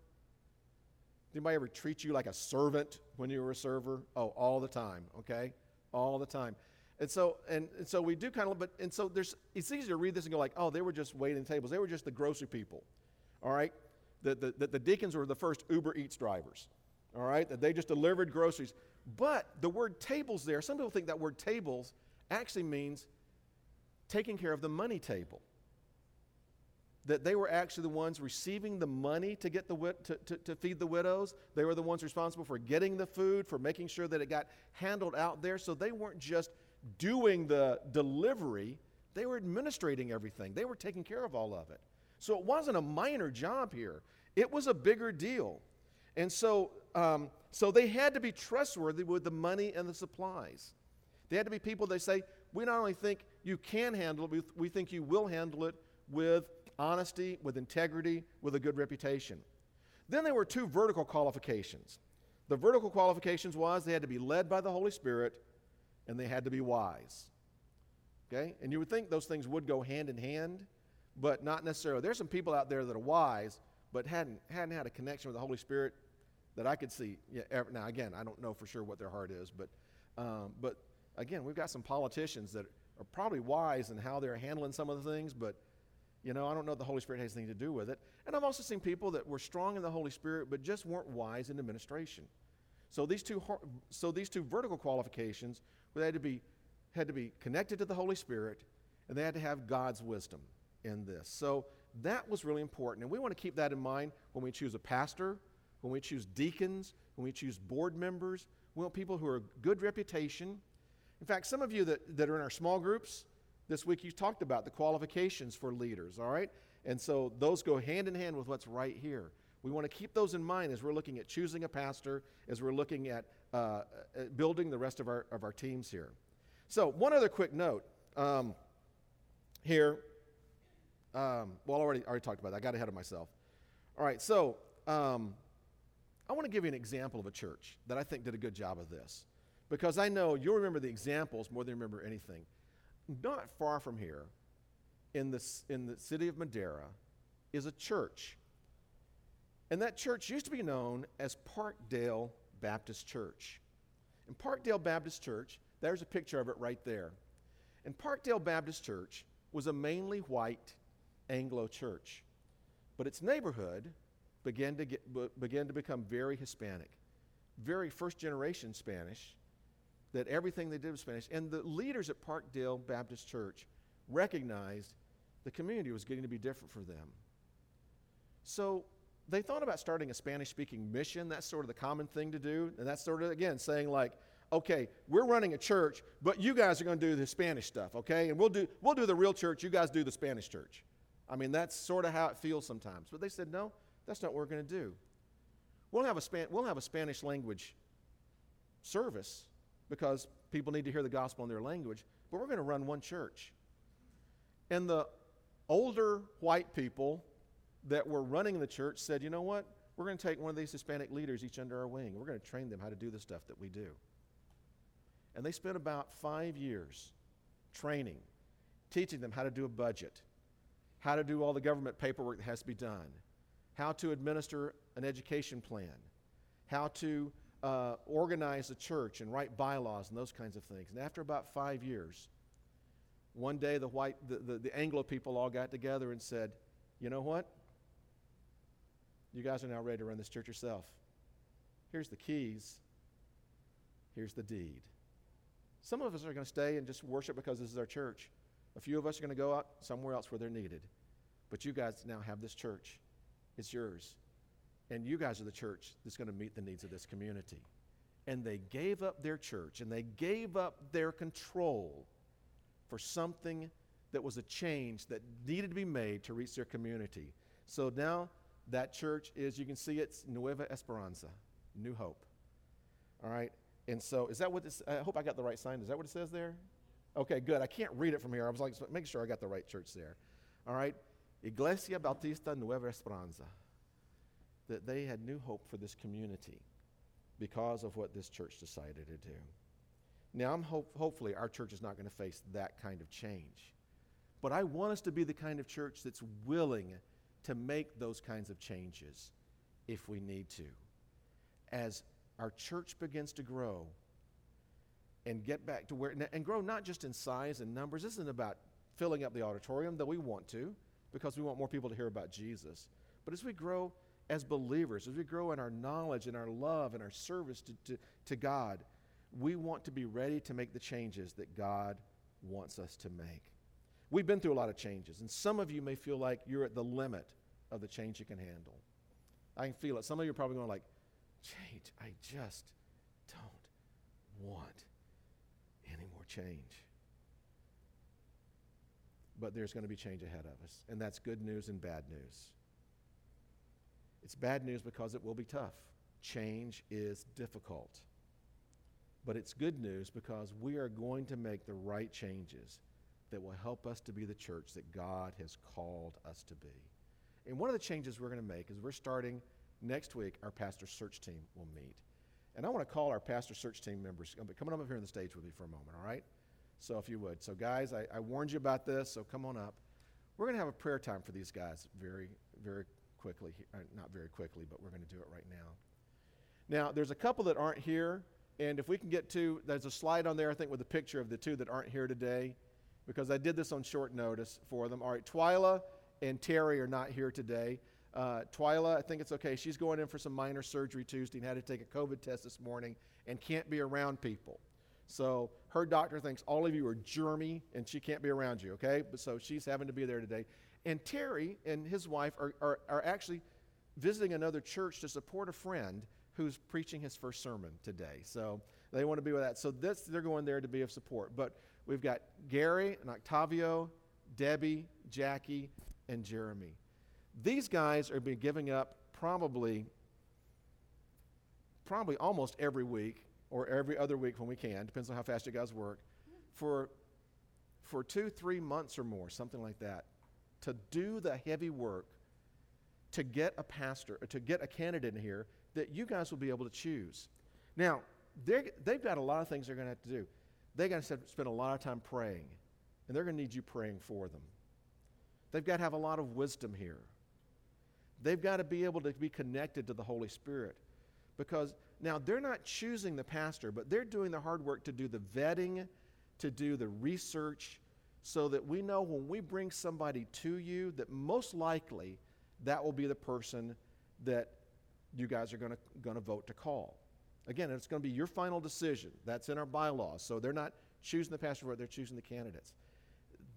[SPEAKER 1] Did Anybody ever treat you like a servant when you were a server? Oh, all the time, okay? All the time. And so, and, and so we do kind of, but, and so there's, it's easy to read this and go like, oh, they were just waiting tables. They were just the grocery people, all right? The, the, the, the deacons were the first Uber Eats drivers, all right? That they just delivered groceries. But the word tables there, some people think that word tables actually means taking care of the money table. That they were actually the ones receiving the money to, get the, to, to, to feed the widows. They were the ones responsible for getting the food, for making sure that it got handled out there. So they weren't just doing the delivery, they were administrating everything, they were taking care of all of it. So it wasn't a minor job here, it was a bigger deal. And so, um, so they had to be trustworthy with the money and the supplies. They had to be people they say, we not only think you can handle it, we, think you will handle it with honesty, with integrity, with a good reputation. Then there were two vertical qualifications. The vertical qualifications was they had to be led by the Holy Spirit and they had to be wise. Okay? And you would think those things would go hand in hand, but not necessarily. There's some people out there that are wise, but hadn't, hadn't had a connection with the Holy Spirit that I could see. Yeah, now, again, I don't know for sure what their heart is, but, um, but again, we've got some politicians that are probably wise in how they're handling some of the things, but you know, I don't know if the Holy Spirit has anything to do with it. And I've also seen people that were strong in the Holy Spirit, but just weren't wise in administration. So these two, so these two vertical qualifications they had to be, had to be connected to the Holy Spirit, and they had to have God's wisdom in this. So that was really important. And we want to keep that in mind when we choose a pastor, when we choose deacons, when we choose board members. We want people who are good reputation. In fact, some of you that, that are in our small groups, this week you talked about the qualifications for leaders, all right? And so those go hand in hand with what's right here. We want to keep those in mind as we're looking at choosing a pastor, as we're looking at uh, uh, building the rest of our, of our teams here. So, one other quick note um, here. Um, well, I already, already talked about that. I got ahead of myself. All right, so um, I want to give you an example of a church that I think did a good job of this. Because I know you'll remember the examples more than you remember anything. Not far from here, in the, in the city of Madera, is a church. And that church used to be known as Parkdale Baptist Church. In Parkdale Baptist Church, there's a picture of it right there. And Parkdale Baptist Church was a mainly white Anglo church, but its neighborhood began to, get, began to become very Hispanic, very first generation Spanish, that everything they did was Spanish. And the leaders at Parkdale Baptist Church recognized the community was getting to be different for them. So they thought about starting a Spanish speaking mission. That's sort of the common thing to do. And that's sort of, again, saying, like, okay, we're running a church, but you guys are going to do the Spanish stuff, okay? And we'll do, we'll do the real church, you guys do the Spanish church. I mean, that's sort of how it feels sometimes. But they said, no, that's not what we're going to do. We'll have, a Span- we'll have a Spanish language service because people need to hear the gospel in their language, but we're going to run one church. And the older white people that were running the church said, you know what? We're going to take one of these Hispanic leaders each under our wing. We're going to train them how to do the stuff that we do. And they spent about five years training, teaching them how to do a budget, how to do all the government paperwork that has to be done, how to administer an education plan, how to uh, organize a church and write bylaws and those kinds of things. And after about five years, one day the white, the, the, the Anglo people all got together and said, you know what? You guys are now ready to run this church yourself. Here's the keys. Here's the deed. Some of us are going to stay and just worship because this is our church. A few of us are going to go out somewhere else where they're needed. But you guys now have this church. It's yours. And you guys are the church that's going to meet the needs of this community. And they gave up their church and they gave up their control for something that was a change that needed to be made to reach their community. So now that church is, you can see it's Nueva Esperanza, New Hope. All right? And so, is that what this, I hope I got the right sign. Is that what it says there? Okay, good. I can't read it from here. I was like, make sure I got the right church there. All right? Iglesia Bautista Nueva Esperanza. That they had new hope for this community because of what this church decided to do. Now, I'm hope, hopefully our church is not going to face that kind of change. But I want us to be the kind of church that's willing to make those kinds of changes if we need to. As our church begins to grow and get back to where, and grow not just in size and numbers, this isn't about filling up the auditorium, though we want to, because we want more people to hear about Jesus. But as we grow as believers, as we grow in our knowledge and our love and our service to, to, to God, we want to be ready to make the changes that God wants us to make. We've been through a lot of changes, and some of you may feel like you're at the limit of the change you can handle. I can feel it. Some of you are probably going like, change, I just don't want any more change. But there's going to be change ahead of us, and that's good news and bad news. It's bad news because it will be tough. Change is difficult. But it's good news because we are going to make the right changes that will help us to be the church that God has called us to be. And one of the changes we're going to make is we're starting next week, our pastor search team will meet. And I want to call our pastor search team members, coming up here on the stage with me for a moment, all right? So if you would. So, guys, I, I warned you about this, so come on up. We're going to have a prayer time for these guys very, very quickly. Uh, not very quickly, but we're going to do it right now. Now, there's a couple that aren't here, and if we can get to, there's a slide on there, I think, with a picture of the two that aren't here today because I did this on short notice for them. All right, Twyla and Terry are not here today. Uh, Twyla, I think it's okay. She's going in for some minor surgery Tuesday and had to take a COVID test this morning and can't be around people. So her doctor thinks all of you are germy and she can't be around you, okay? But so she's having to be there today. And Terry and his wife are, are, are actually visiting another church to support a friend who's preaching his first sermon today. So they want to be with that. So this, they're going there to be of support. But We've got Gary and Octavio, Debbie, Jackie, and Jeremy. These guys are being giving up probably, probably almost every week or every other week when we can, depends on how fast you guys work, for, for two, three months or more, something like that, to do the heavy work to get a pastor, to get a candidate in here that you guys will be able to choose. Now, they've got a lot of things they're going to have to do they got to spend a lot of time praying, and they're going to need you praying for them. They've got to have a lot of wisdom here. They've got to be able to be connected to the Holy Spirit because now they're not choosing the pastor, but they're doing the hard work to do the vetting, to do the research, so that we know when we bring somebody to you that most likely that will be the person that you guys are going to vote to call. Again, it's going to be your final decision. That's in our bylaws. So they're not choosing the pastor, they're choosing the candidates.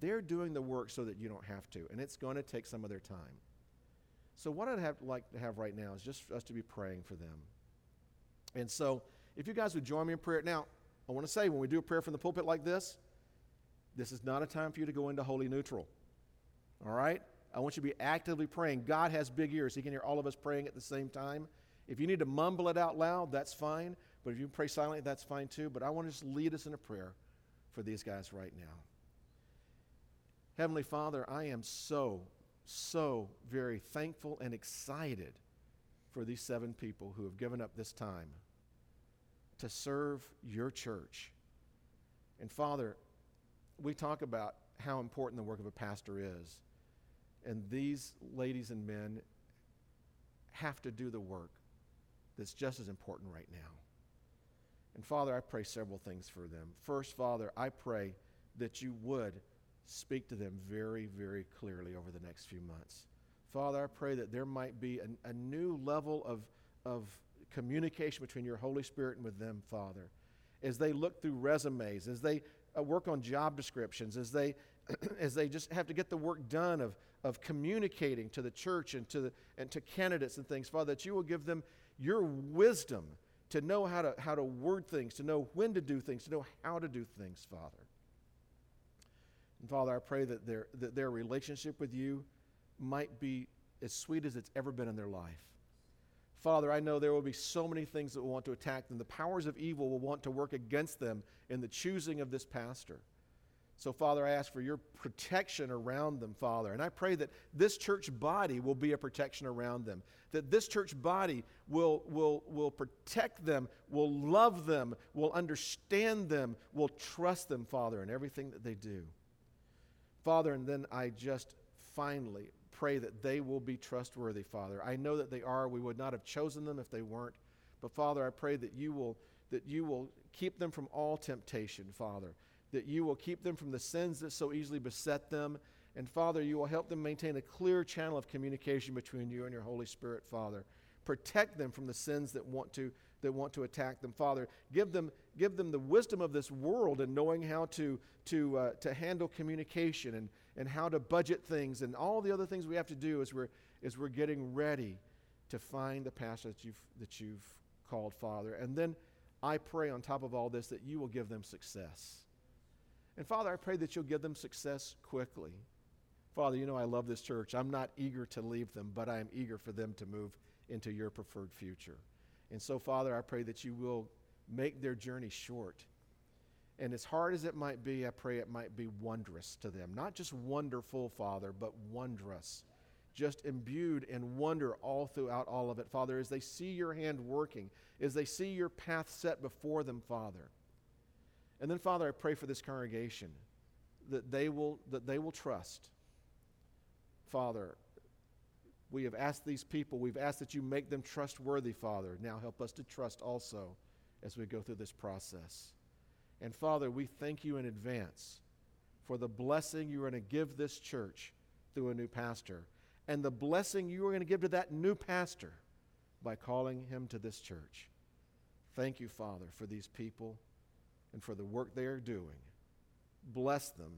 [SPEAKER 1] They're doing the work so that you don't have to, and it's going to take some of their time. So, what I'd have, like to have right now is just us to be praying for them. And so, if you guys would join me in prayer. Now, I want to say when we do a prayer from the pulpit like this, this is not a time for you to go into holy neutral. All right? I want you to be actively praying. God has big ears. He can hear all of us praying at the same time. If you need to mumble it out loud, that's fine. But if you pray silently, that's fine too. But I want to just lead us in a prayer for these guys right now. Heavenly Father, I am so, so very thankful and excited for these seven people who have given up this time to serve your church. And Father, we talk about how important the work of a pastor is. And these ladies and men have to do the work that's just as important right now. And Father, I pray several things for them. First, Father, I pray that you would speak to them very, very clearly over the next few months. Father, I pray that there might be a, new level of, of communication between your Holy Spirit and with them, Father, as they look through resumes, as they uh, work on job descriptions, as they, as they just have to get the work done of, of communicating to the church and to, the, and to candidates and things, Father, that you will give them your wisdom to know how to, how to word things, to know when to do things, to know how to do things, Father. And Father, I pray that their, that their relationship with you might be as sweet as it's ever been in their life. Father, I know there will be so many things that will want to attack them. The powers of evil will want to work against them in the choosing of this pastor. So, Father, I ask for your protection around them, Father. And I pray that this church body will be a protection around them, that this church body will, will, will protect them, will love them, will understand them, will trust them, Father, in everything that they do. Father, and then I just finally pray that they will be trustworthy, Father. I know that they are. We would not have chosen them if they weren't. But Father, I pray that you will that you will keep them from all temptation, Father. That you will keep them from the sins that so easily beset them. And Father, you will help them maintain a clear channel of communication between you and your Holy Spirit, Father. Protect them from the sins that want to that want to attack them. Father, give them, give them the wisdom of this world and knowing how to, to, uh, to handle communication and, and how to budget things and all the other things we have to do as we're, as we're getting ready to find the pastor that you've, that you've called, Father. And then I pray on top of all this that you will give them success. And Father, I pray that you'll give them success quickly. Father, you know I love this church. I'm not eager to leave them, but I am eager for them to move into your preferred future. And so, Father, I pray that you will make their journey short. And as hard as it might be, I pray it might be wondrous to them. Not just wonderful, Father, but wondrous. Just imbued in wonder all throughout all of it, Father, as they see your hand working, as they see your path set before them, Father. And then, Father, I pray for this congregation that they will, that they will trust, Father, we have asked these people, we've asked that you make them trustworthy, Father. Now help us to trust also as we go through this process. And Father, we thank you in advance for the blessing you are going to give this church through a new pastor and the blessing you are going to give to that new pastor by calling him to this church. Thank you, Father, for these people and for the work they are doing. Bless them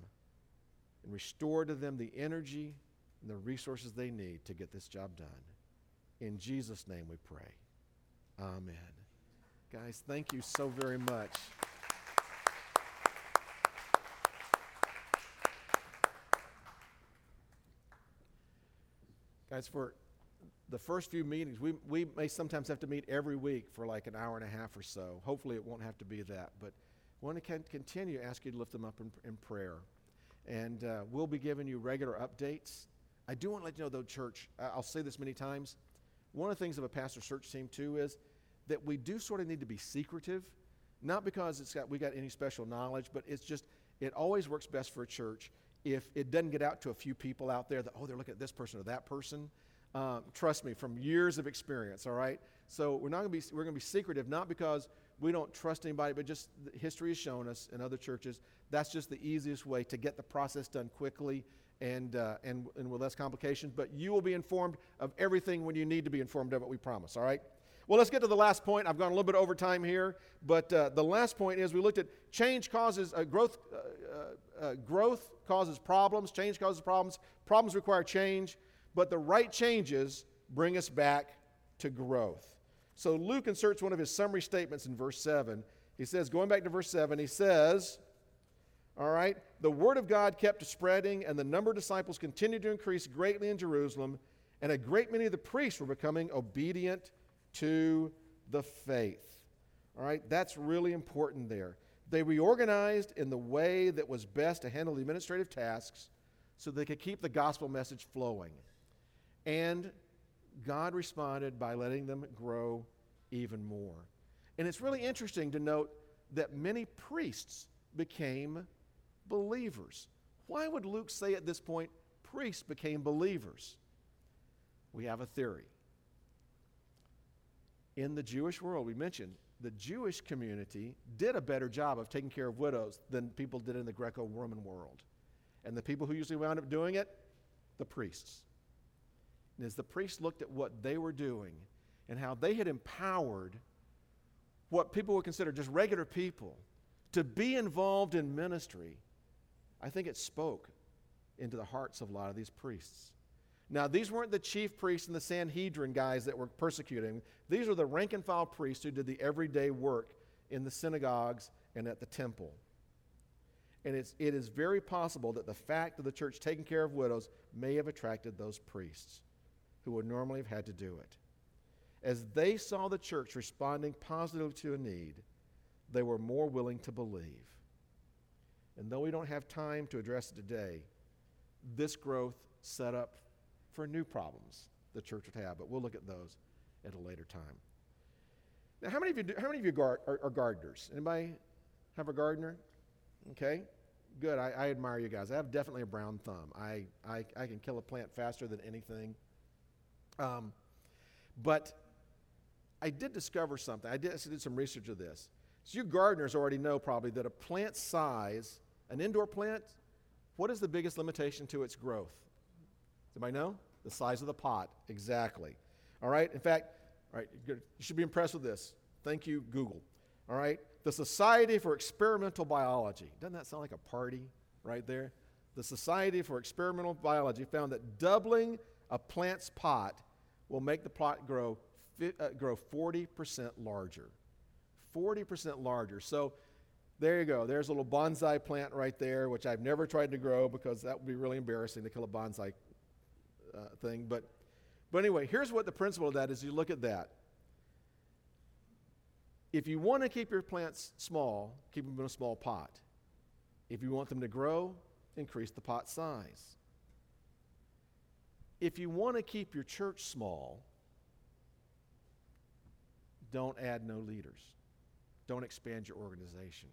[SPEAKER 1] and restore to them the energy and the resources they need to get this job done. In Jesus' name we pray. Amen. Guys, thank you so very much. Guys, for the first few meetings, we, we may sometimes have to meet every week for like an hour and a half or so. Hopefully, it won't have to be that. But want to continue to ask you to lift them up in, in prayer. And uh, we'll be giving you regular updates I do want to let you know, though, church, I'll say this many times. One of the things of a pastor search team, too, is that we do sort of need to be secretive, not because it's got, we got any special knowledge, but it's just, it always works best for a church if it doesn't get out to a few people out there that, oh, they're looking at this person or that person. Um, trust me, from years of experience, all right? So we're not going to be, we're going to be secretive, not because we don't trust anybody, but just history has shown us in other churches that's just the easiest way to get the process done quickly and, uh, and, and with less complications. But you will be informed of everything when you need to be informed of it, we promise, all right? Well, let's get to the last point. I've gone a little bit over time here, but uh, the last point is we looked at change causes uh, growth. Uh, uh, uh, growth causes problems. Change causes problems. Problems require change, but the right changes bring us back to growth. So Luke inserts one of his summary statements in verse seven. He says, going back to verse seven, he says, All right? The word of God kept spreading, and the number of disciples continued to increase greatly in Jerusalem, and a great many of the priests were becoming obedient to the faith. All right? That's really important there. They reorganized in the way that was best to handle the administrative tasks so they could keep the gospel message flowing. And God responded by letting them grow even more. And it's really interesting to note that many priests became believers. Why would Luke say at this point, priests became believers? We have a theory. In the Jewish world, we mentioned the Jewish community did a better job of taking care of widows than people did in the Greco Roman world. And the people who usually wound up doing it? The priests. And as the priests looked at what they were doing and how they had empowered what people would consider just regular people to be involved in ministry, I think it spoke into the hearts of a lot of these priests. Now, these weren't the chief priests and the Sanhedrin guys that were persecuting. These were the rank and file priests who did the everyday work in the synagogues and at the temple. And it's, it is very possible that the fact of the church taking care of widows may have attracted those priests who would normally have had to do it. As they saw the church responding positively to a need, they were more willing to believe. And though we don't have time to address it today, this growth set up for new problems the church would have, but we'll look at those at a later time. Now, how many of you, do, how many of you are, are, gardeners? Anybody have a gardener? Okay, good. I, I, admire you guys. I have definitely a brown thumb. I, I, I can kill a plant faster than anything. Um, but I did discover something. I did, I did some research of this. So you gardeners already know probably that a plant size, an indoor plant, what is the biggest limitation to its growth? Does anybody know? The size of the pot, exactly. All right. In fact, all right, you should be impressed with this. Thank you, Google. All right. The Society for Experimental Biology. Doesn't that sound like a party right there? The Society for Experimental Biology found that doubling a plant's pot will make the plot grow, uh, grow 40% larger. 40% larger. So there you go. There's a little bonsai plant right there, which I've never tried to grow because that would be really embarrassing to kill a bonsai uh, thing. But, but anyway, here's what the principle of that is you look at that. If you want to keep your plants small, keep them in a small pot. If you want them to grow, increase the pot size. If you want to keep your church small, don't add no leaders. Don't expand your organization.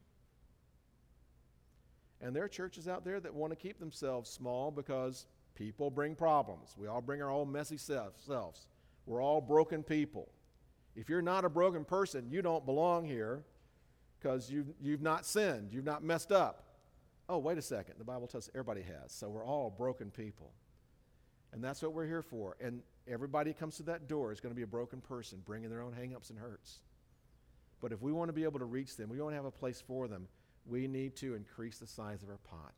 [SPEAKER 1] And there are churches out there that want to keep themselves small because people bring problems. We all bring our own messy selves. We're all broken people. If you're not a broken person, you don't belong here because you've, you've not sinned, you've not messed up. Oh, wait a second. The Bible tells us everybody has. So we're all broken people. And that's what we're here for. And everybody that comes to that door is going to be a broken person, bringing their own hangups and hurts. But if we want to be able to reach them, we want to have a place for them, we need to increase the size of our pot.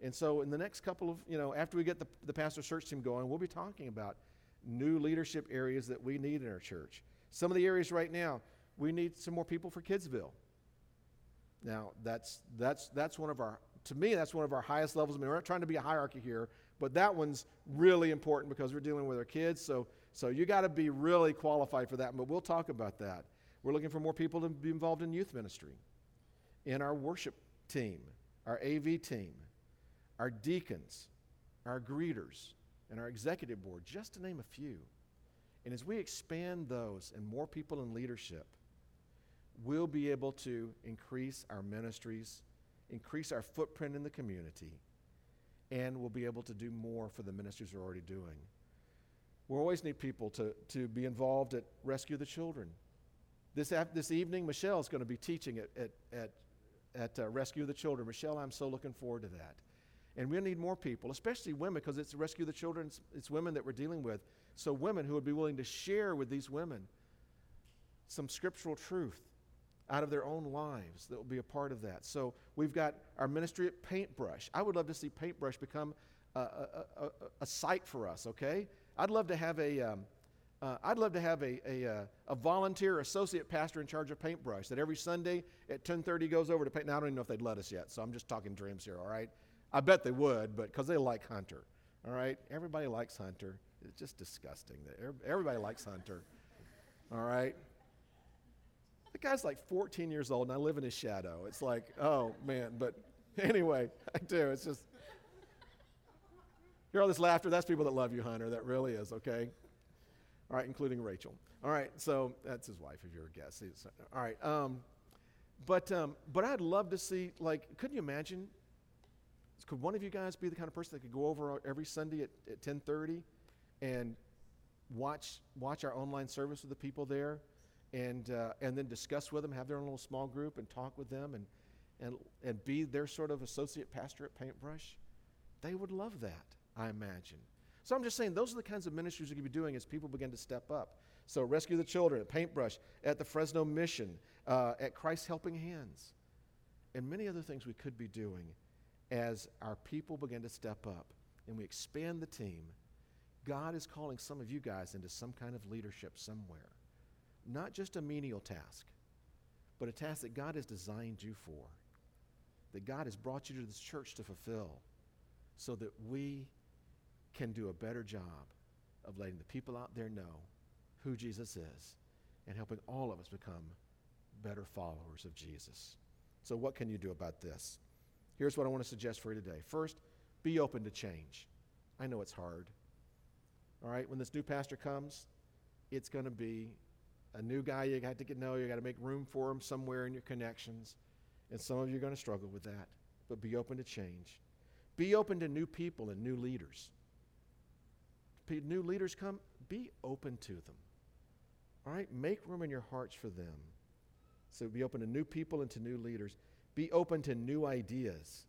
[SPEAKER 1] And so, in the next couple of, you know, after we get the, the pastor search team going, we'll be talking about new leadership areas that we need in our church. Some of the areas right now, we need some more people for Kidsville. Now, that's, that's, that's one of our, to me, that's one of our highest levels. I mean, we're not trying to be a hierarchy here, but that one's really important because we're dealing with our kids. So, so you got to be really qualified for that. But we'll talk about that. We're looking for more people to be involved in youth ministry, in our worship team, our AV team, our deacons, our greeters, and our executive board, just to name a few. And as we expand those and more people in leadership, we'll be able to increase our ministries, increase our footprint in the community, and we'll be able to do more for the ministries we're already doing. We always need people to, to be involved at Rescue the Children. This, this evening, Michelle is going to be teaching at, at, at, at uh, Rescue the Children. Michelle, I'm so looking forward to that. And we'll need more people, especially women, because it's Rescue the Children, it's, it's women that we're dealing with. So, women who would be willing to share with these women some scriptural truth out of their own lives that will be a part of that. So, we've got our ministry at Paintbrush. I would love to see Paintbrush become a, a, a, a site for us, okay? I'd love to have a, um, Uh, I'd love to have a, a, uh, a, volunteer associate pastor in charge of paintbrush that every Sunday at 10:30 goes over to paint. Now I don't even know if they'd let us yet, so I'm just talking dreams here. All right, I bet they would, but because they like Hunter. All right, everybody likes Hunter. It's just disgusting that everybody likes Hunter. All right, the guy's like 14 years old, and I live in his shadow. It's like, oh man, but anyway, I do. It's just hear all this laughter. That's people that love you, Hunter. That really is okay. All right, including Rachel. All right, so that's his wife, if you're a guest. All right, um, but um, but I'd love to see like, couldn't you imagine? Could one of you guys be the kind of person that could go over every Sunday at, at 10:30 and watch watch our online service with the people there, and uh, and then discuss with them, have their own little small group, and talk with them, and and and be their sort of associate pastor at Paintbrush? They would love that, I imagine. So I'm just saying, those are the kinds of ministries we could be doing as people begin to step up. So, Rescue the Children at Paintbrush, at the Fresno Mission, uh, at Christ's Helping Hands, and many other things we could be doing as our people begin to step up and we expand the team. God is calling some of you guys into some kind of leadership somewhere. Not just a menial task, but a task that God has designed you for, that God has brought you to this church to fulfill, so that we can do a better job of letting the people out there know who Jesus is and helping all of us become better followers of Jesus. So, what can you do about this? Here's what I want to suggest for you today. First, be open to change. I know it's hard. All right, when this new pastor comes, it's going to be a new guy you got to get know. You got to make room for him somewhere in your connections. And some of you are going to struggle with that. But be open to change. Be open to new people and new leaders new leaders come, be open to them. All right? Make room in your hearts for them. So be open to new people and to new leaders. Be open to new ideas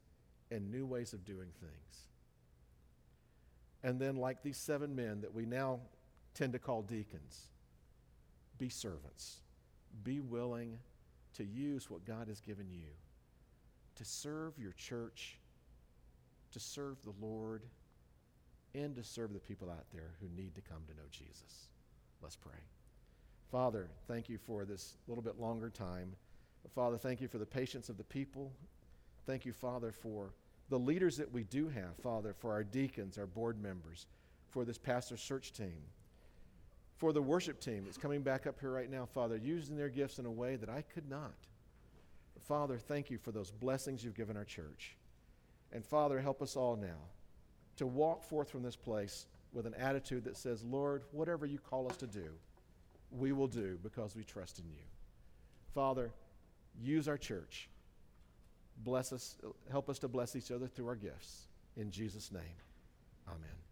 [SPEAKER 1] and new ways of doing things. And then, like these seven men that we now tend to call deacons, be servants. Be willing to use what God has given you to serve your church, to serve the Lord and to serve the people out there who need to come to know Jesus. Let's pray. Father, thank you for this little bit longer time. Father, thank you for the patience of the people. Thank you, Father, for the leaders that we do have, Father, for our deacons, our board members, for this pastor search team, for the worship team that's coming back up here right now, Father, using their gifts in a way that I could not. Father, thank you for those blessings you've given our church. And Father, help us all now to walk forth from this place with an attitude that says, Lord, whatever you call us to do, we will do because we trust in you. Father, use our church. Bless us, help us to bless each other through our gifts. In Jesus' name, amen.